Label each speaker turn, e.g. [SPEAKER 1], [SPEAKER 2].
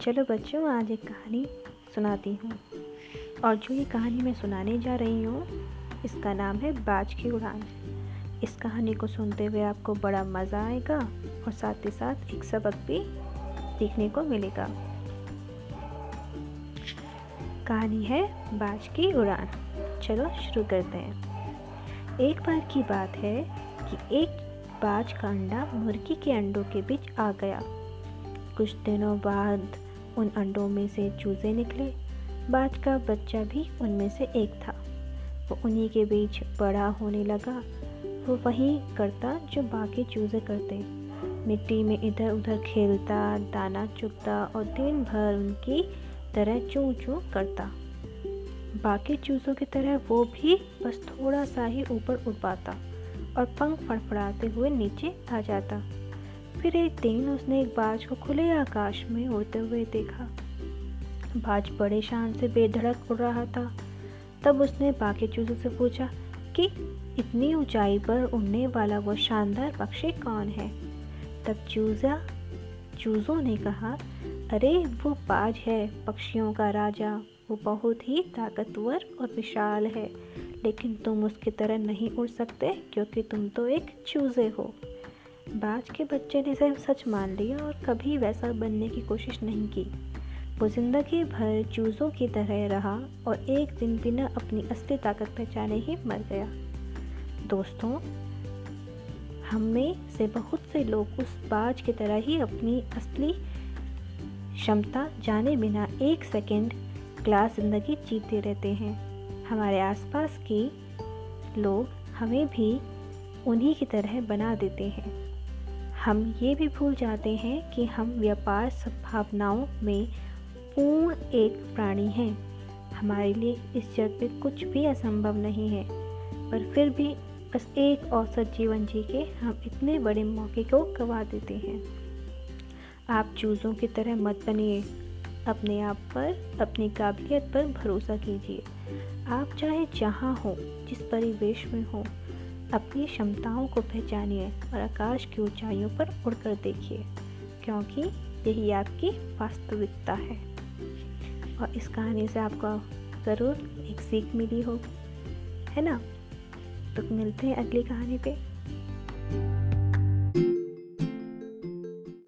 [SPEAKER 1] चलो बच्चों, आज एक कहानी सुनाती हूँ। और जो ये कहानी मैं सुनाने जा रही हूँ, इसका नाम है बाज की उड़ान। इस कहानी को सुनते हुए आपको बड़ा मज़ा आएगा और साथ ही साथ एक सबक भी सीखने को मिलेगा। कहानी है बाज की उड़ान। चलो शुरू करते हैं। एक बार की बात है कि एक बाज का अंडा मुर्गी के अंडों के बीच आ गया। कुछ दिनों बाद उन अंडों में से चूज़े निकले। बाज का बच्चा भी उनमें से एक था। वो उन्हीं के बीच बड़ा होने लगा। वो वही करता जो बाकी चूज़े करते। मिट्टी में इधर उधर खेलता, दाना चुगता और दिन भर उनकी तरह चूँ चूँ करता। बाकी चूज़ों की तरह वो भी बस थोड़ा सा ही ऊपर उड़ पाता और पंख फड़फड़ाते हुए नीचे आ जाता। फिर एक दिन उसने एक बाज को खुले आकाश में उड़ते हुए देखा। बाज बड़े शान से बेधड़क उड़ रहा था। तब उसने बाकी चूजों से पूछा कि इतनी ऊंचाई पर उड़ने वाला वो शानदार पक्षी कौन है? तब चूजा, चूजों ने कहा, अरे, वो बाज है, पक्षियों का राजा। वो बहुत ही ताकतवर और विशाल है। लेकिन तुम उसकी तरह नहीं उड़ सकते, क्योंकि तुम तो एक चूजे हो। बाज के बच्चे ने सिर्फ़ सच मान लिया और कभी वैसा बनने की कोशिश नहीं की। वो ज़िंदगी भर चूज़ों की तरह रहा और एक दिन बिना अपनी असली ताकत पहचाने ही मर गया। दोस्तों, हम में से बहुत से लोग उस बाज की तरह ही अपनी असली क्षमता जाने बिना एक सेकंड क्लास ज़िंदगी जीते रहते हैं। हमारे आसपास के लोग हमें भी उन्हीं की तरह बना देते हैं। हम ये भी भूल जाते हैं कि हम व्यापार संभावनाओं में पूर्ण एक प्राणी हैं। हमारे लिए इस जग में कुछ भी असंभव नहीं है, पर फिर भी बस एक औसत जीवन जी के हम इतने बड़े मौके को गवा देते हैं। आप चूज़ों की तरह मत बनिए। अपने आप पर, अपनी काबिलियत पर भरोसा कीजिए। आप चाहे जहाँ हो, जिस परिवेश में हो अपनी क्षमताओं को पहचानिए और आकाश की ऊंचाइयों पर उड़कर देखिए, क्योंकि यही आपकी वास्तविकता है। और इस कहानी से आपको ज़रूर एक सीख मिली हो है ना? तो मिलते हैं अगली कहानी पे।